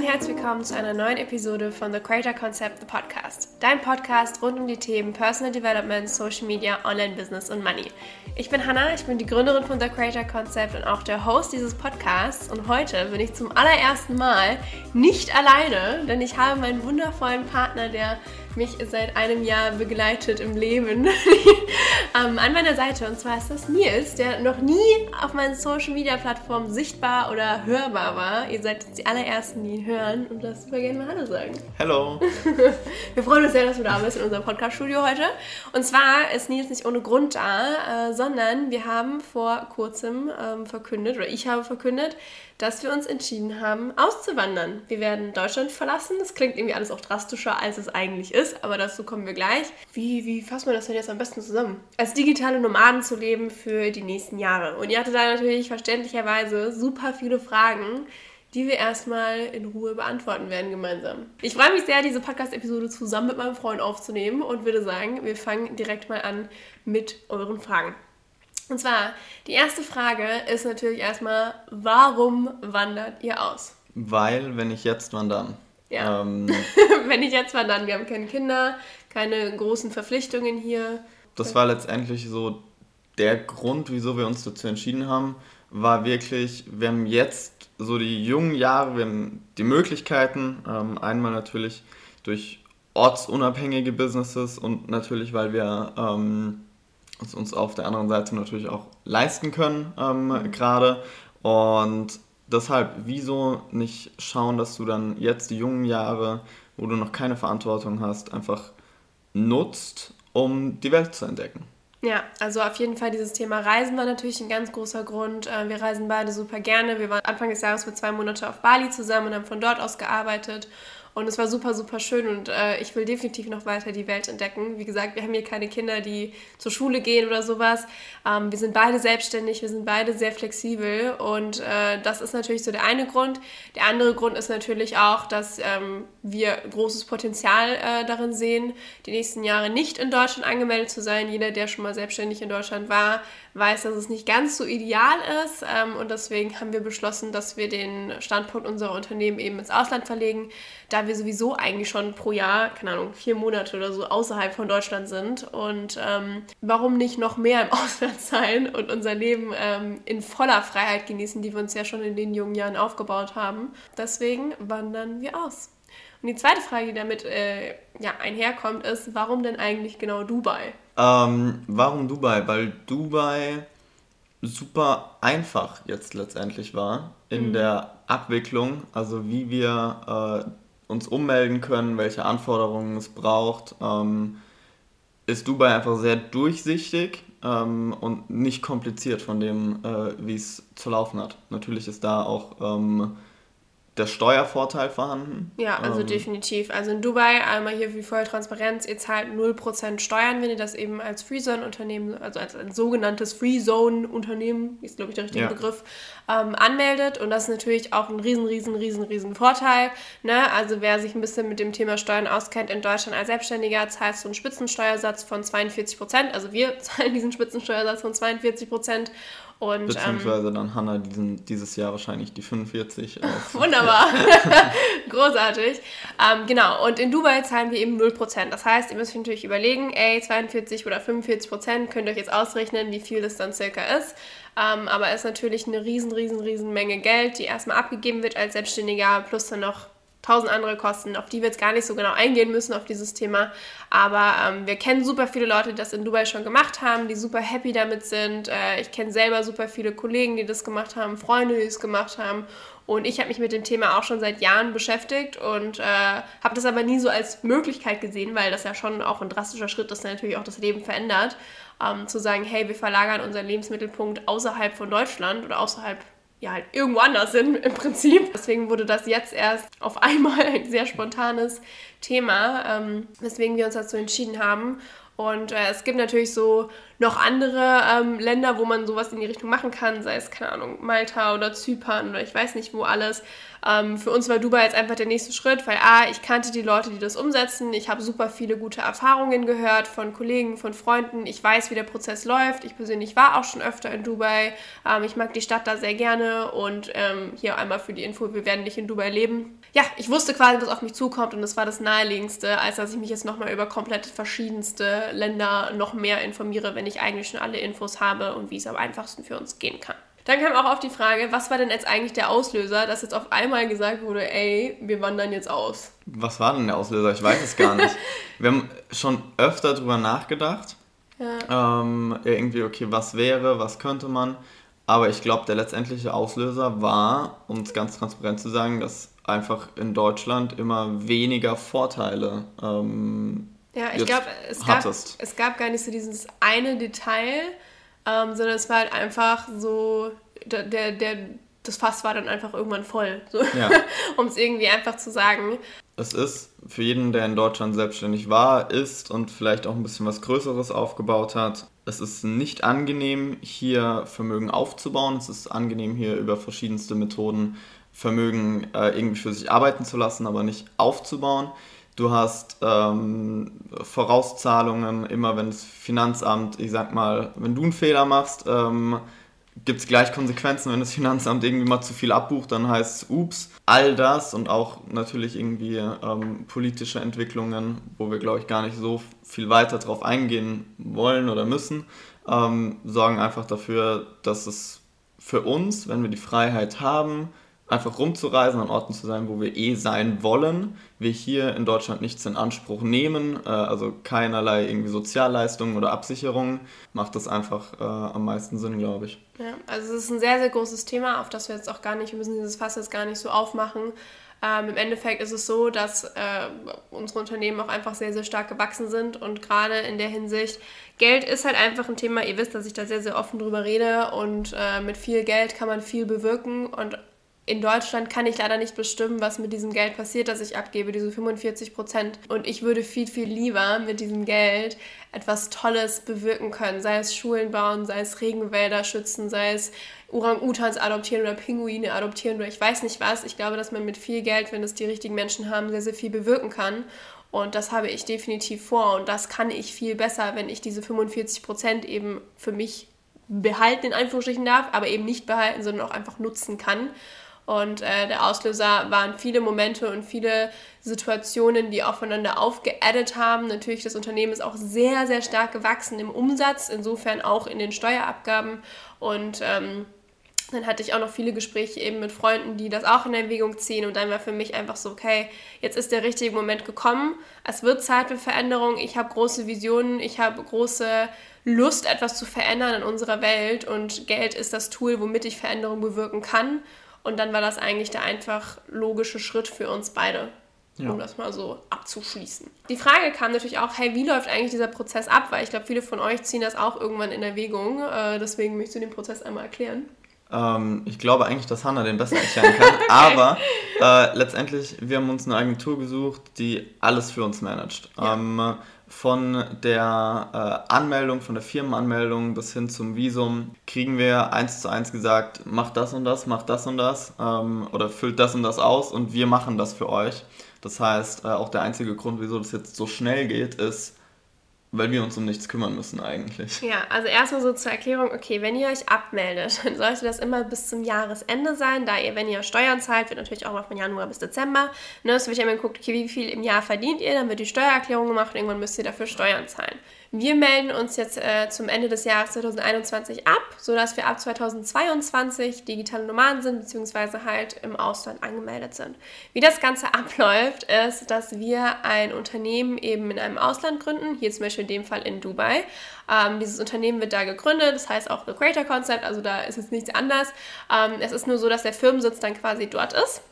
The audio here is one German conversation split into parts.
und herzlich willkommen zu einer neuen Episode von The Creator Concept, the Podcast. Dein Podcast rund um die Themen Personal Development, Social Media, Online Business und Money. Ich bin Hannah, ich bin die Gründerin von The Creator Concept und auch der Host dieses Podcasts. Und heute bin ich zum allerersten Mal nicht alleine, denn ich habe meinen wundervollen Partner, der mich seit einem Jahr begleitet im Leben, ähm, an meiner Seite. Und zwar ist das Nils, der noch nie auf meinen Social Media Plattformen sichtbar oder hörbar war. Ihr seid die allerersten, die ihn hören und lasst super gerne mal Hallo sagen. Hallo. Wir freuen uns sehr, dass du da bist in unserem Podcast-Studio heute. Und zwar ist Nils nicht ohne Grund da, äh, sondern wir haben vor kurzem ähm, verkündet, oder ich habe verkündet, dass wir uns entschieden haben, auszuwandern. Wir werden Deutschland verlassen. Das klingt irgendwie alles auch drastischer, als es eigentlich ist, aber dazu kommen wir gleich. Wie, wie fassen wir das denn jetzt am besten zusammen? Als digitale Nomaden zu leben für die nächsten Jahre. Und ihr hattet da natürlich verständlicherweise super viele Fragen, die wir erstmal in Ruhe beantworten werden gemeinsam. Ich freue mich sehr, diese Podcast-Episode zusammen mit meinem Freund aufzunehmen und würde sagen, wir fangen direkt mal an mit euren Fragen. Und zwar, die erste Frage ist natürlich erstmal, warum wandert ihr aus? Weil, wenn ich jetzt wandern. Ja. Ähm, wenn ich jetzt wandern, wir haben keine Kinder, keine großen Verpflichtungen hier. Das war letztendlich so der Grund, wieso wir uns dazu entschieden haben, war wirklich, wir haben jetzt so die jungen Jahre, wir haben die Möglichkeiten, ähm, einmal natürlich durch ortsunabhängige Businesses und natürlich, weil wir ähm, es uns auf der anderen Seite natürlich auch leisten können ähm, gerade. Und deshalb, wieso nicht schauen, dass du dann jetzt die jungen Jahre, wo du noch keine Verantwortung hast, einfach nutzt, um die Welt zu entdecken? Ja, also auf jeden Fall dieses Thema Reisen war natürlich ein ganz großer Grund. Äh, wir reisen beide super gerne. Wir waren Anfang des Jahres für zwei Monate auf Bali zusammen und haben von dort aus gearbeitet. Und es war super, super schön und äh, ich will definitiv noch weiter die Welt entdecken. Wie gesagt, wir haben hier keine Kinder, die zur Schule gehen oder sowas. Ähm, wir sind beide selbstständig, wir sind beide sehr flexibel und äh, das ist natürlich so der eine Grund. Der andere Grund ist natürlich auch, dass ähm, wir großes Potenzial äh, darin sehen, die nächsten Jahre nicht in Deutschland angemeldet zu sein. Jeder, der schon mal selbstständig in Deutschland war, weiß, dass es nicht ganz so ideal ist ähm, und deswegen haben wir beschlossen, dass wir den Standpunkt unserer Unternehmen eben ins Ausland verlegen, da wir sowieso eigentlich schon pro Jahr, keine Ahnung, vier Monate oder so außerhalb von Deutschland sind und ähm, warum nicht noch mehr im Ausland sein und unser Leben ähm, in voller Freiheit genießen, die wir uns ja schon in den jungen Jahren aufgebaut haben. Deswegen wandern wir aus. Und die zweite Frage, die damit äh, ja, einherkommt, ist, warum denn eigentlich genau Dubai? Ähm, warum Dubai? Weil Dubai super einfach jetzt letztendlich war in mhm. der Abwicklung, also wie wir äh, uns ummelden können, welche Anforderungen es braucht, ähm, ist Dubai einfach sehr durchsichtig ähm, und nicht kompliziert von dem, äh, wie es zu laufen hat. Natürlich ist da auch ähm, der Steuervorteil vorhanden. Ja, also ähm, definitiv. Also in Dubai einmal hier wie voll Transparenz, ihr zahlt 0% Steuern, wenn ihr das eben als Freezone-Unternehmen, also als ein sogenanntes Freezone-Unternehmen, ist glaube ich der richtige ja. Begriff, ähm, anmeldet. Und das ist natürlich auch ein riesen, riesen, riesen, riesen Vorteil. Ne? Also wer sich ein bisschen mit dem Thema Steuern auskennt, in Deutschland als Selbstständiger zahlst du einen Spitzensteuersatz von 42%. Also wir zahlen diesen Spitzensteuersatz von 42%. Und, Beziehungsweise ähm, dann Hanna diesen, dieses Jahr wahrscheinlich die 45. Wunderbar. Großartig. Ähm, genau, und in Dubai zahlen wir eben 0%. Das heißt, ihr müsst euch natürlich überlegen, ey, 42 oder 45% könnt ihr euch jetzt ausrechnen, wie viel das dann circa ist. Ähm, aber es ist natürlich eine riesen, riesen, riesen Menge Geld, die erstmal abgegeben wird als Selbstständiger, plus dann noch tausend andere Kosten, auf die wir jetzt gar nicht so genau eingehen müssen, auf dieses Thema. Aber ähm, wir kennen super viele Leute, die das in Dubai schon gemacht haben, die super happy damit sind. Äh, ich kenne selber super viele Kollegen, die das gemacht haben, Freunde, die es gemacht haben. Und ich habe mich mit dem Thema auch schon seit Jahren beschäftigt und äh, habe das aber nie so als Möglichkeit gesehen, weil das ja schon auch ein drastischer Schritt ist, der natürlich auch das Leben verändert. Ähm, zu sagen, hey, wir verlagern unseren Lebensmittelpunkt außerhalb von Deutschland oder außerhalb ja halt irgendwo anders sind im Prinzip. Deswegen wurde das jetzt erst auf einmal ein sehr spontanes Thema, ähm, weswegen wir uns dazu entschieden haben. Und äh, es gibt natürlich so noch andere ähm, Länder, wo man sowas in die Richtung machen kann, sei es, keine Ahnung, Malta oder Zypern oder ich weiß nicht wo alles. Ähm, für uns war Dubai jetzt einfach der nächste Schritt, weil A, ich kannte die Leute, die das umsetzen. Ich habe super viele gute Erfahrungen gehört von Kollegen, von Freunden. Ich weiß, wie der Prozess läuft. Ich persönlich war auch schon öfter in Dubai. Ähm, ich mag die Stadt da sehr gerne und ähm, hier einmal für die Info, wir werden nicht in Dubai leben. Ja, ich wusste quasi, was auf mich zukommt und das war das Naheliegendste, als dass ich mich jetzt nochmal über komplett verschiedenste Länder noch mehr informiere, wenn ich eigentlich schon alle Infos habe und wie es am einfachsten für uns gehen kann. Dann kam auch auf die Frage, was war denn jetzt eigentlich der Auslöser, dass jetzt auf einmal gesagt wurde, ey, wir wandern jetzt aus? Was war denn der Auslöser? Ich weiß es gar nicht. wir haben schon öfter drüber nachgedacht. Ja. Ähm, irgendwie, okay, was wäre, was könnte man. Aber ich glaube, der letztendliche Auslöser war, um es ganz transparent zu sagen, dass einfach in Deutschland immer weniger Vorteile ähm, ja, ich glaube, es gab, es gab gar nicht so dieses eine Detail, ähm, sondern es war halt einfach so, der, der, der, das Fass war dann einfach irgendwann voll, so, ja. um es irgendwie einfach zu sagen. Es ist für jeden, der in Deutschland selbstständig war, ist und vielleicht auch ein bisschen was Größeres aufgebaut hat, es ist nicht angenehm, hier Vermögen aufzubauen. Es ist angenehm, hier über verschiedenste Methoden Vermögen äh, irgendwie für sich arbeiten zu lassen, aber nicht aufzubauen. Du hast ähm, Vorauszahlungen, immer wenn das Finanzamt, ich sag mal, wenn du einen Fehler machst, ähm, gibt es gleich Konsequenzen, wenn das Finanzamt irgendwie mal zu viel abbucht, dann heißt es, ups, all das und auch natürlich irgendwie ähm, politische Entwicklungen, wo wir, glaube ich, gar nicht so viel weiter drauf eingehen wollen oder müssen, ähm, sorgen einfach dafür, dass es für uns, wenn wir die Freiheit haben, einfach rumzureisen, an Orten zu sein, wo wir eh sein wollen, wir hier in Deutschland nichts in Anspruch nehmen, äh, also keinerlei irgendwie Sozialleistungen oder Absicherungen, macht das einfach äh, am meisten Sinn, glaube ich. Ja, also es ist ein sehr, sehr großes Thema, auf das wir jetzt auch gar nicht, wir müssen dieses Fass jetzt gar nicht so aufmachen. Ähm, Im Endeffekt ist es so, dass äh, unsere Unternehmen auch einfach sehr, sehr stark gewachsen sind und gerade in der Hinsicht, Geld ist halt einfach ein Thema, ihr wisst, dass ich da sehr, sehr offen drüber rede und äh, mit viel Geld kann man viel bewirken und in Deutschland kann ich leider nicht bestimmen, was mit diesem Geld passiert, das ich abgebe, diese 45 Prozent. Und ich würde viel, viel lieber mit diesem Geld etwas Tolles bewirken können. Sei es Schulen bauen, sei es Regenwälder schützen, sei es Orang-Utans adoptieren oder Pinguine adoptieren oder ich weiß nicht was. Ich glaube, dass man mit viel Geld, wenn es die richtigen Menschen haben, sehr, sehr viel bewirken kann. Und das habe ich definitiv vor. Und das kann ich viel besser, wenn ich diese 45 Prozent eben für mich behalten, in Anführungsstrichen darf, aber eben nicht behalten, sondern auch einfach nutzen kann. Und äh, der Auslöser waren viele Momente und viele Situationen, die aufeinander aufgeaddet haben. Natürlich, das Unternehmen ist auch sehr, sehr stark gewachsen im Umsatz, insofern auch in den Steuerabgaben. Und ähm, dann hatte ich auch noch viele Gespräche eben mit Freunden, die das auch in Erwägung ziehen. Und dann war für mich einfach so, okay, jetzt ist der richtige Moment gekommen. Es wird Zeit für Veränderung. Ich habe große Visionen. Ich habe große Lust, etwas zu verändern in unserer Welt. Und Geld ist das Tool, womit ich Veränderung bewirken kann. Und dann war das eigentlich der einfach logische Schritt für uns beide, ja. um das mal so abzuschließen. Die Frage kam natürlich auch, hey, wie läuft eigentlich dieser Prozess ab? Weil ich glaube, viele von euch ziehen das auch irgendwann in Erwägung. Äh, deswegen möchtest du den Prozess einmal erklären. Ähm, ich glaube eigentlich, dass Hannah den besser erklären kann. aber äh, letztendlich, wir haben uns eine Agentur gesucht, die alles für uns managt. Ja. Ähm, von der äh, Anmeldung, von der Firmenanmeldung bis hin zum Visum kriegen wir eins zu eins gesagt, macht das und das, macht das und das ähm, oder füllt das und das aus und wir machen das für euch. Das heißt, äh, auch der einzige Grund, wieso das jetzt so schnell geht, ist, weil wir uns um nichts kümmern müssen eigentlich. Ja, also erstmal so zur Erklärung, okay, wenn ihr euch abmeldet, dann sollte das immer bis zum Jahresende sein, da ihr, wenn ihr Steuern zahlt, wird natürlich auch noch von Januar bis Dezember. Ne, es wird immer geguckt, okay, wie viel im Jahr verdient ihr, dann wird die Steuererklärung gemacht und irgendwann müsst ihr dafür Steuern zahlen. Wir melden uns jetzt äh, zum Ende des Jahres 2021 ab, sodass wir ab 2022 digitale Nomaden sind, beziehungsweise halt im Ausland angemeldet sind. Wie das Ganze abläuft, ist, dass wir ein Unternehmen eben in einem Ausland gründen, hier zum Beispiel in dem Fall in Dubai. Ähm, dieses Unternehmen wird da gegründet, das heißt auch The Creator Concept, also da ist es nichts anders. Ähm, es ist nur so, dass der Firmensitz dann quasi dort ist.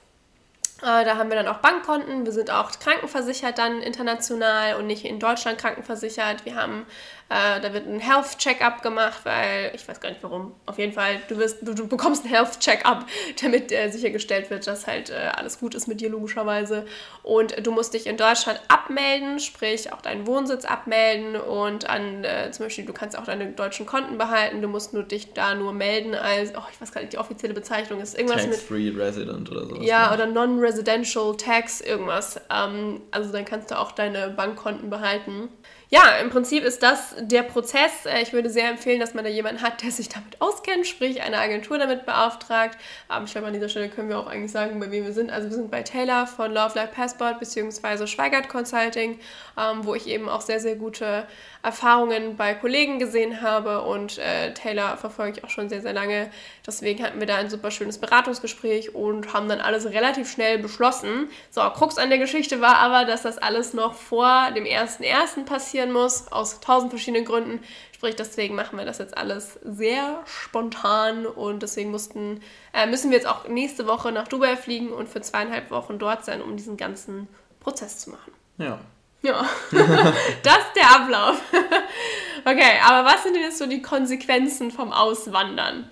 Äh, da haben wir dann auch Bankkonten. Wir sind auch krankenversichert dann international und nicht in Deutschland krankenversichert. Wir haben äh, da wird ein Health Check-up gemacht, weil ich weiß gar nicht warum. Auf jeden Fall, du, wirst, du, du bekommst ein Health Check-up, damit äh, sichergestellt wird, dass halt äh, alles gut ist mit dir logischerweise. Und du musst dich in Deutschland abmelden, sprich auch deinen Wohnsitz abmelden und an äh, zum Beispiel, du kannst auch deine deutschen Konten behalten. Du musst nur dich da nur melden als, oh, ich weiß gar nicht, die offizielle Bezeichnung ist irgendwas Tax-free Resident oder sowas. Ja, ne? oder Non-Residential Tax, irgendwas. Ähm, also dann kannst du auch deine Bankkonten behalten. ja, im Prinzip ist das der Prozess. Äh, ich würde sehr empfehlen, dass man da jemanden hat, der sich damit auskennt, sprich eine Agentur damit beauftragt. Aber ich glaube, an dieser Stelle können wir auch eigentlich sagen, bei wem wir sind. Also wir sind bei Taylor von Love Life Passport bzw. Schweigert Consulting, ähm, wo ich eben auch sehr, sehr gute Erfahrungen bei Kollegen gesehen habe und äh, Taylor verfolge ich auch schon sehr, sehr lange. Deswegen hatten wir da ein super schönes Beratungsgespräch und haben dann alles relativ schnell beschlossen. So, Krux an der Geschichte war aber, dass das alles noch vor dem 1.1. passieren muss, aus tausend verschiedenen Gründen. Sprich, deswegen machen wir das jetzt alles sehr spontan und deswegen mussten, äh, müssen wir jetzt auch nächste Woche nach Dubai fliegen und für zweieinhalb Wochen dort sein, um diesen ganzen Prozess zu machen. Ja. Ja, das ist der Ablauf. okay, aber was sind denn jetzt so die Konsequenzen vom Auswandern?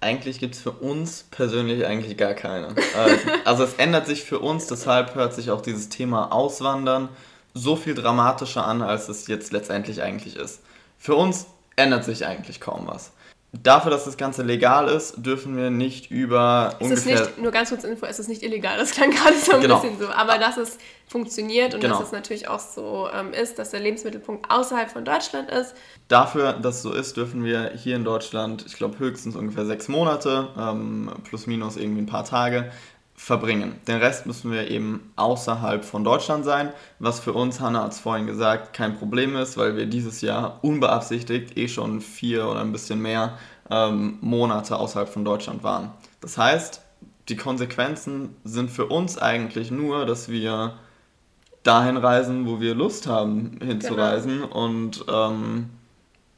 Eigentlich gibt es für uns persönlich eigentlich gar keine. Äh, also es ändert sich für uns, deshalb hört sich auch dieses Thema Auswandern so viel dramatischer an, als es jetzt letztendlich eigentlich ist. Für uns ändert sich eigentlich kaum was. Dafür, dass das Ganze legal ist, dürfen wir nicht über es ungefähr... Ist nicht, nur ganz kurz Info, es ist nicht illegal, das klang gerade so ein genau. bisschen so. Aber dass es funktioniert und genau. dass es natürlich auch so ähm, ist, dass der Lebensmittelpunkt außerhalb von Deutschland ist. Dafür, dass es so ist, dürfen wir hier in Deutschland, ich glaube höchstens ungefähr sechs Monate, ähm, plus minus irgendwie ein paar Tage, verbringen. Den Rest müssen wir eben außerhalb von Deutschland sein, was für uns, Hanna hat es vorhin gesagt, kein Problem ist, weil wir dieses Jahr unbeabsichtigt eh schon vier oder ein bisschen mehr ähm, Monate außerhalb von Deutschland waren. Das heißt, die Konsequenzen sind für uns eigentlich nur, dass wir dahin reisen, wo wir Lust haben hinzureisen genau. und ähm,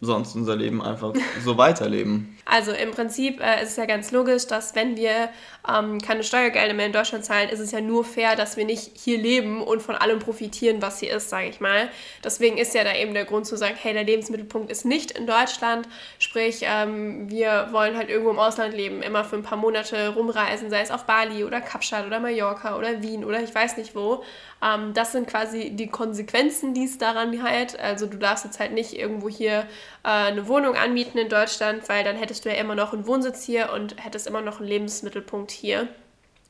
sonst unser Leben einfach so weiterleben. Also im Prinzip äh, ist es ja ganz logisch, dass wenn wir ähm, keine Steuergelder mehr in Deutschland zahlen, ist es ja nur fair, dass wir nicht hier leben und von allem profitieren, was hier ist, sage ich mal. Deswegen ist ja da eben der Grund zu sagen, hey, der Lebensmittelpunkt ist nicht in Deutschland, sprich ähm, wir wollen halt irgendwo im Ausland leben, immer für ein paar Monate rumreisen, sei es auf Bali oder Kapstadt oder Mallorca oder Wien oder ich weiß nicht wo. Ähm, das sind quasi die Konsequenzen, die es daran hat. Also du darfst jetzt halt nicht irgendwo hier äh, eine Wohnung anmieten in Deutschland, weil dann hättest du ja immer noch einen Wohnsitz hier und hättest immer noch einen Lebensmittelpunkt hier.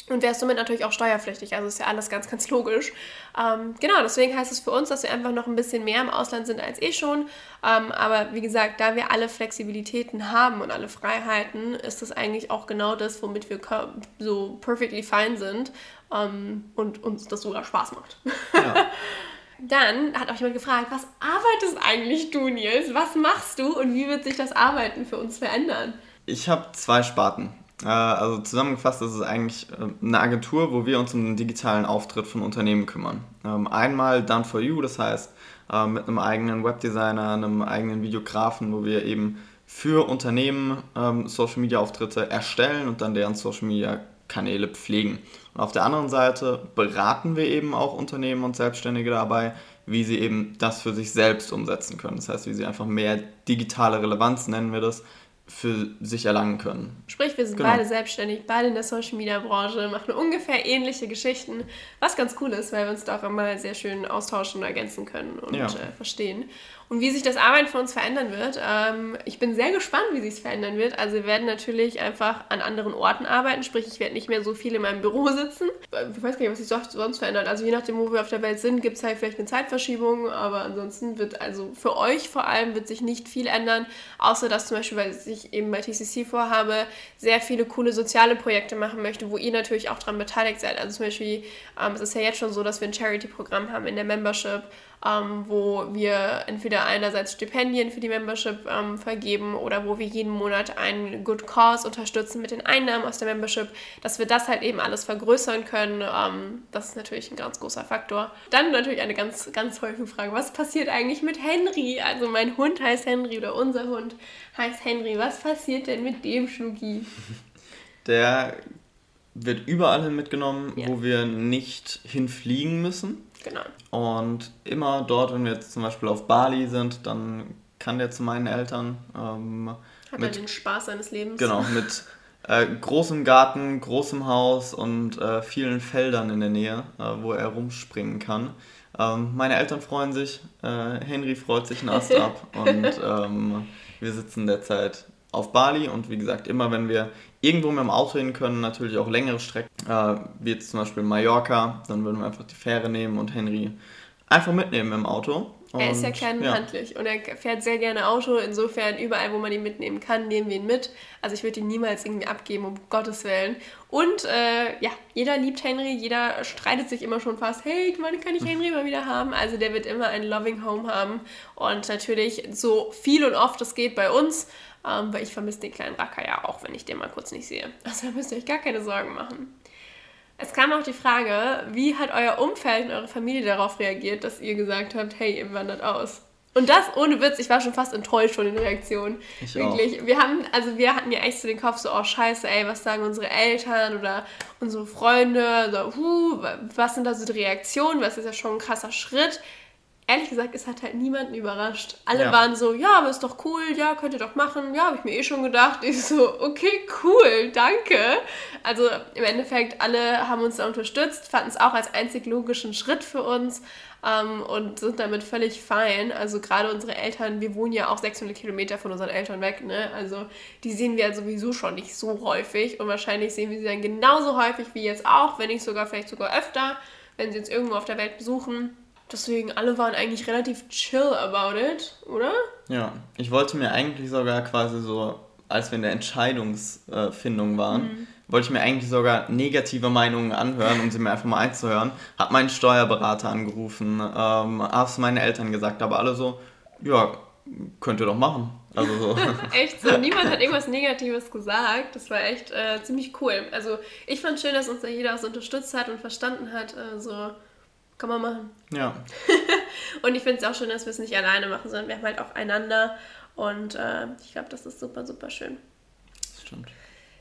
Und wärst somit natürlich auch steuerpflichtig. Also ist ja alles ganz, ganz logisch. Ähm, genau, deswegen heißt es für uns, dass wir einfach noch ein bisschen mehr im Ausland sind als eh schon. Ähm, aber wie gesagt, da wir alle Flexibilitäten haben und alle Freiheiten, ist das eigentlich auch genau das, womit wir so perfectly fine sind ähm, und uns das sogar Spaß macht. Ja. Dann hat auch jemand gefragt, was arbeitest eigentlich du, Nils? Was machst du und wie wird sich das Arbeiten für uns verändern? Ich habe zwei Sparten. Äh, also zusammengefasst ist es eigentlich äh, eine Agentur, wo wir uns um den digitalen Auftritt von Unternehmen kümmern. Ähm, einmal Done for You, das heißt äh, mit einem eigenen Webdesigner, einem eigenen Videografen, wo wir eben für Unternehmen ähm, Social Media Auftritte erstellen und dann deren Social Media Kanäle pflegen. Und auf der anderen Seite beraten wir eben auch Unternehmen und Selbstständige dabei, wie sie eben das für sich selbst umsetzen können. Das heißt, wie sie einfach mehr digitale Relevanz, nennen wir das, für sich erlangen können. Sprich, wir sind genau. beide selbstständig, beide in der Social Media Branche, machen ungefähr ähnliche Geschichten, was ganz cool ist, weil wir uns da auch immer sehr schön austauschen und ergänzen können und ja. äh, verstehen. Und wie sich das Arbeiten für uns verändern wird, ähm, ich bin sehr gespannt, wie sich es verändern wird. Also wir werden natürlich einfach an anderen Orten arbeiten, sprich ich werde nicht mehr so viel in meinem Büro sitzen. Ich weiß gar nicht, was sich sonst verändert. Also je nachdem, wo wir auf der Welt sind, gibt es halt vielleicht eine Zeitverschiebung, aber ansonsten wird also für euch vor allem wird sich nicht viel ändern, außer dass zum Beispiel, weil ich eben bei TCC vorhabe, sehr viele coole soziale Projekte machen möchte, wo ihr natürlich auch daran beteiligt seid. Also zum Beispiel, ähm, es ist ja jetzt schon so, dass wir ein Charity-Programm haben in der Membership ähm, wo wir entweder einerseits Stipendien für die Membership ähm, vergeben oder wo wir jeden Monat einen Good Cause unterstützen mit den Einnahmen aus der Membership, dass wir das halt eben alles vergrößern können. Ähm, das ist natürlich ein ganz großer Faktor. Dann natürlich eine ganz, ganz häufige Frage, was passiert eigentlich mit Henry? Also mein Hund heißt Henry oder unser Hund heißt Henry. Was passiert denn mit dem Schnucki? Der wird überall hin mitgenommen, ja. wo wir nicht hinfliegen müssen. Genau. Und immer dort, wenn wir jetzt zum Beispiel auf Bali sind, dann kann der zu meinen Eltern. Ähm, Hat mit, er den Spaß seines Lebens. Genau, mit äh, großem Garten, großem Haus und äh, vielen Feldern in der Nähe, äh, wo er rumspringen kann. Ähm, meine Eltern freuen sich, äh, Henry freut sich einen Ast ab und ähm, wir sitzen derzeit auf Bali und wie gesagt, immer wenn wir irgendwo mit dem Auto hin können, natürlich auch längere Strecken, äh, wie jetzt zum Beispiel Mallorca, dann würden wir einfach die Fähre nehmen und Henry einfach mitnehmen im Auto er ist ja klein und ja. handlich und er fährt sehr gerne Auto. Insofern, überall, wo man ihn mitnehmen kann, nehmen wir ihn mit. Also ich würde ihn niemals irgendwie abgeben, um Gottes Willen. Und äh, ja, jeder liebt Henry, jeder streitet sich immer schon fast, hey, wann kann ich Henry mal wieder haben? Also der wird immer ein Loving Home haben. Und natürlich so viel und oft es geht bei uns, ähm, weil ich vermisse den kleinen Racker ja auch, wenn ich den mal kurz nicht sehe. Also da müsst ihr euch gar keine Sorgen machen. Es kam auch die Frage, wie hat euer Umfeld und eure Familie darauf reagiert, dass ihr gesagt habt, hey, ihr wandert aus? Und das ohne Witz, ich war schon fast enttäuscht von den Reaktionen. Ich Wirklich. Auch. Wir haben, also wir hatten ja echt so den Kopf so, oh scheiße, ey, was sagen unsere Eltern oder unsere Freunde? So, huh, was sind da so die Reaktionen? Was ist ja schon ein krasser Schritt ehrlich gesagt, es hat halt niemanden überrascht. Alle ja. waren so, ja, aber ist doch cool, ja, könnt ihr doch machen. Ja, habe ich mir eh schon gedacht. Ich so, okay, cool, danke. Also im Endeffekt, alle haben uns da unterstützt, fanden es auch als einzig logischen Schritt für uns ähm, und sind damit völlig fein. Also gerade unsere Eltern, wir wohnen ja auch 600 Kilometer von unseren Eltern weg, ne? Also die sehen wir sowieso schon nicht so häufig und wahrscheinlich sehen wir sie dann genauso häufig wie jetzt auch, wenn nicht sogar vielleicht sogar öfter, wenn sie uns irgendwo auf der Welt besuchen. Deswegen, alle waren eigentlich relativ chill about it, oder? Ja, ich wollte mir eigentlich sogar quasi so, als wir in der Entscheidungsfindung waren, mhm. wollte ich mir eigentlich sogar negative Meinungen anhören, um sie mir einfach mal einzuhören. Hab meinen Steuerberater angerufen, ähm, hab's meinen Eltern gesagt, aber alle so, ja, könnt ihr doch machen. Also so. echt so, niemand hat irgendwas Negatives gesagt. Das war echt äh, ziemlich cool. Also ich fand schön, dass uns da jeder so unterstützt hat und verstanden hat, äh, so kann man machen. Ja. und ich finde es auch schön, dass wir es nicht alleine machen, sondern wir haben halt auch einander. Und äh, ich glaube, das ist super, super schön. Das stimmt.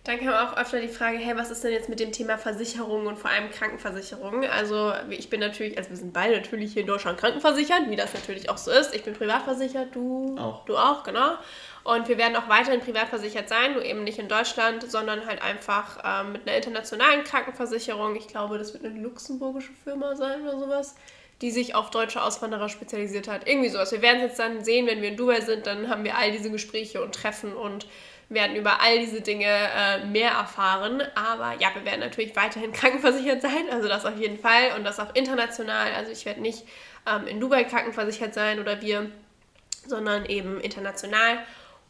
Dann kam auch öfter die Frage, hey, was ist denn jetzt mit dem Thema Versicherung und vor allem Krankenversicherung? Also ich bin natürlich, also wir sind beide natürlich hier in Deutschland krankenversichert, wie das natürlich auch so ist. Ich bin privatversichert, du auch. Du auch, genau. Und wir werden auch weiterhin privat versichert sein, nur eben nicht in Deutschland, sondern halt einfach ähm, mit einer internationalen Krankenversicherung. Ich glaube, das wird eine luxemburgische Firma sein oder sowas, die sich auf deutsche Auswanderer spezialisiert hat. Irgendwie sowas. Wir werden es jetzt dann sehen, wenn wir in Dubai sind, dann haben wir all diese Gespräche und Treffen und werden über all diese Dinge äh, mehr erfahren. Aber ja, wir werden natürlich weiterhin krankenversichert sein, also das auf jeden Fall und das auch international. Also ich werde nicht ähm, in Dubai krankenversichert sein oder wir, sondern eben international.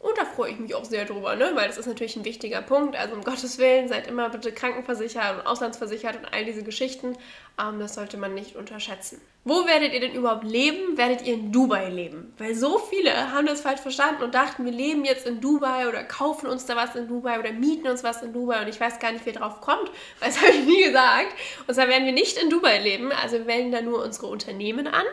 Und da freue ich mich auch sehr drüber, ne? weil das ist natürlich ein wichtiger Punkt. Also um Gottes Willen, seid immer bitte krankenversichert und auslandsversichert und all diese Geschichten. Ähm, das sollte man nicht unterschätzen. Wo werdet ihr denn überhaupt leben? Werdet ihr in Dubai leben? Weil so viele haben das falsch verstanden und dachten, wir leben jetzt in Dubai oder kaufen uns da was in Dubai oder mieten uns was in Dubai. Und ich weiß gar nicht, wer drauf kommt, weil das habe ich nie gesagt. Und zwar werden wir nicht in Dubai leben. Also wir wählen da nur unsere Unternehmen an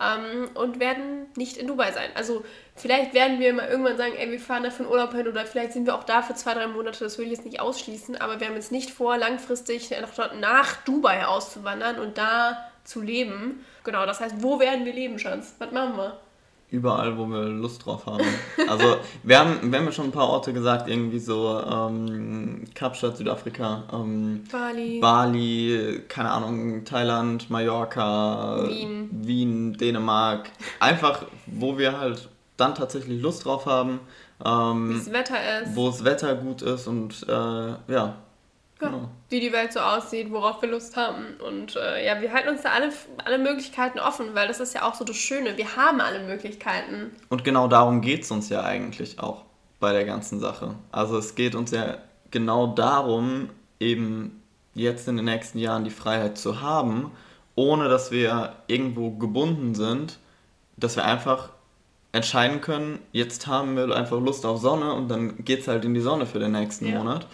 ähm, und werden nicht in Dubai sein. Also vielleicht werden wir mal irgendwann sagen, ey, wir fahren da für einen Urlaub hin oder vielleicht sind wir auch da für zwei, drei Monate, das will ich jetzt nicht ausschließen, aber wir haben jetzt nicht vor, langfristig nach, nach Dubai auszuwandern und da zu leben. Genau, das heißt, wo werden wir leben, Schatz? Was machen wir? überall, wo wir Lust drauf haben. Also wir haben, wir haben ja schon ein paar Orte gesagt, irgendwie so ähm, Kapstadt, Südafrika, ähm, Bali. Bali, keine Ahnung, Thailand, Mallorca, Wien. Wien, Dänemark. Einfach, wo wir halt dann tatsächlich Lust drauf haben. Ähm, Wie das Wetter ist. Wo das Wetter gut ist und äh, ja, ja, genau. wie die Welt so aussieht, worauf wir Lust haben. Und äh, ja, wir halten uns da alle, alle Möglichkeiten offen, weil das ist ja auch so das Schöne. Wir haben alle Möglichkeiten. Und genau darum geht es uns ja eigentlich auch bei der ganzen Sache. Also es geht uns ja genau darum, eben jetzt in den nächsten Jahren die Freiheit zu haben, ohne dass wir irgendwo gebunden sind, dass wir einfach entscheiden können, jetzt haben wir einfach Lust auf Sonne und dann geht es halt in die Sonne für den nächsten ja. Monat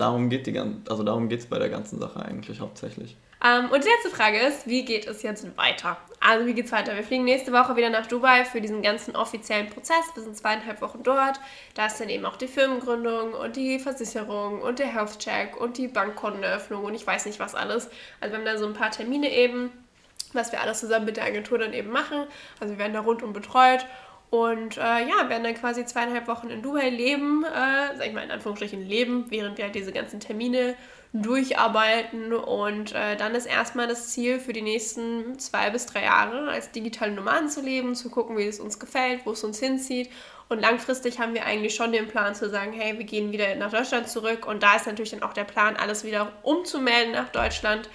darum geht die also darum geht es bei der ganzen Sache eigentlich hauptsächlich. Ähm, und die letzte Frage ist, wie geht es jetzt weiter? Also wie geht es weiter? Wir fliegen nächste Woche wieder nach Dubai für diesen ganzen offiziellen Prozess. Wir sind zweieinhalb Wochen dort. Da ist dann eben auch die Firmengründung und die Versicherung und der Health Check und die Bankkonteneröffnung und ich weiß nicht was alles. Also wir haben da so ein paar Termine eben, was wir alles zusammen mit der Agentur dann eben machen. Also wir werden da rundum betreut und äh, ja, werden dann quasi zweieinhalb Wochen in Dubai leben, äh, sag ich mal in Anführungsstrichen leben, während wir halt diese ganzen Termine durcharbeiten. Und äh, dann ist erstmal das Ziel für die nächsten zwei bis drei Jahre als digitale Nomaden zu leben, zu gucken, wie es uns gefällt, wo es uns hinzieht. Und langfristig haben wir eigentlich schon den Plan zu sagen, hey, wir gehen wieder nach Deutschland zurück. Und da ist natürlich dann auch der Plan, alles wieder umzumelden nach Deutschland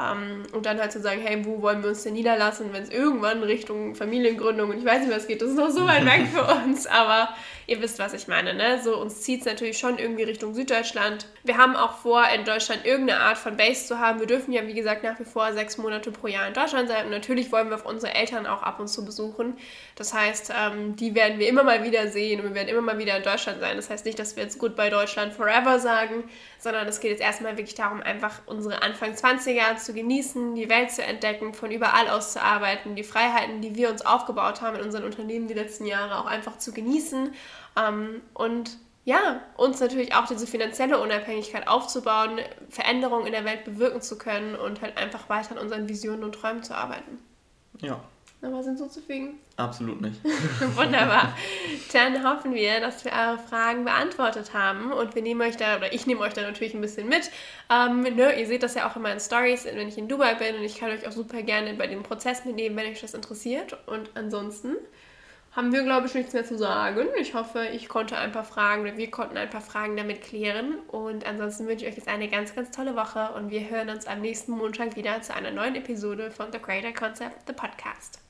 Ähm, und dann halt zu sagen, hey, wo wollen wir uns denn niederlassen, wenn es irgendwann Richtung Familiengründung und ich weiß nicht, was geht, das ist noch so weit weg für uns, aber ihr wisst, was ich meine, ne? So, uns zieht es natürlich schon irgendwie Richtung Süddeutschland. Wir haben auch vor, in Deutschland irgendeine Art von Base zu haben. Wir dürfen ja, wie gesagt, nach wie vor sechs Monate pro Jahr in Deutschland sein und natürlich wollen wir auf unsere Eltern auch ab und zu besuchen. Das heißt, ähm, die werden wir immer mal wieder sehen und wir werden immer mal wieder in Deutschland sein. Das heißt nicht, dass wir jetzt Goodbye Deutschland forever sagen, sondern es geht jetzt erstmal wirklich darum, einfach unsere Anfang 20er zu genießen, die Welt zu entdecken, von überall aus zu arbeiten, die Freiheiten, die wir uns aufgebaut haben in unseren Unternehmen die letzten Jahre auch einfach zu genießen ähm, und ja, uns natürlich auch diese finanzielle Unabhängigkeit aufzubauen, Veränderungen in der Welt bewirken zu können und halt einfach weiter an unseren Visionen und Träumen zu arbeiten. Ja. Noch was hinzuzufügen? Absolut nicht. Wunderbar. Dann hoffen wir, dass wir eure Fragen beantwortet haben und wir nehmen euch da, oder ich nehme euch da natürlich ein bisschen mit. Ähm, ne, ihr seht das ja auch in meinen Stories, wenn ich in Dubai bin und ich kann euch auch super gerne bei dem Prozess mitnehmen, wenn euch das interessiert. Und ansonsten haben wir, glaube ich, nichts mehr zu sagen. Ich hoffe, ich konnte ein paar Fragen oder wir konnten ein paar Fragen damit klären. Und ansonsten wünsche ich euch jetzt eine ganz, ganz tolle Woche und wir hören uns am nächsten Montag wieder zu einer neuen Episode von The Creator Concept, the Podcast.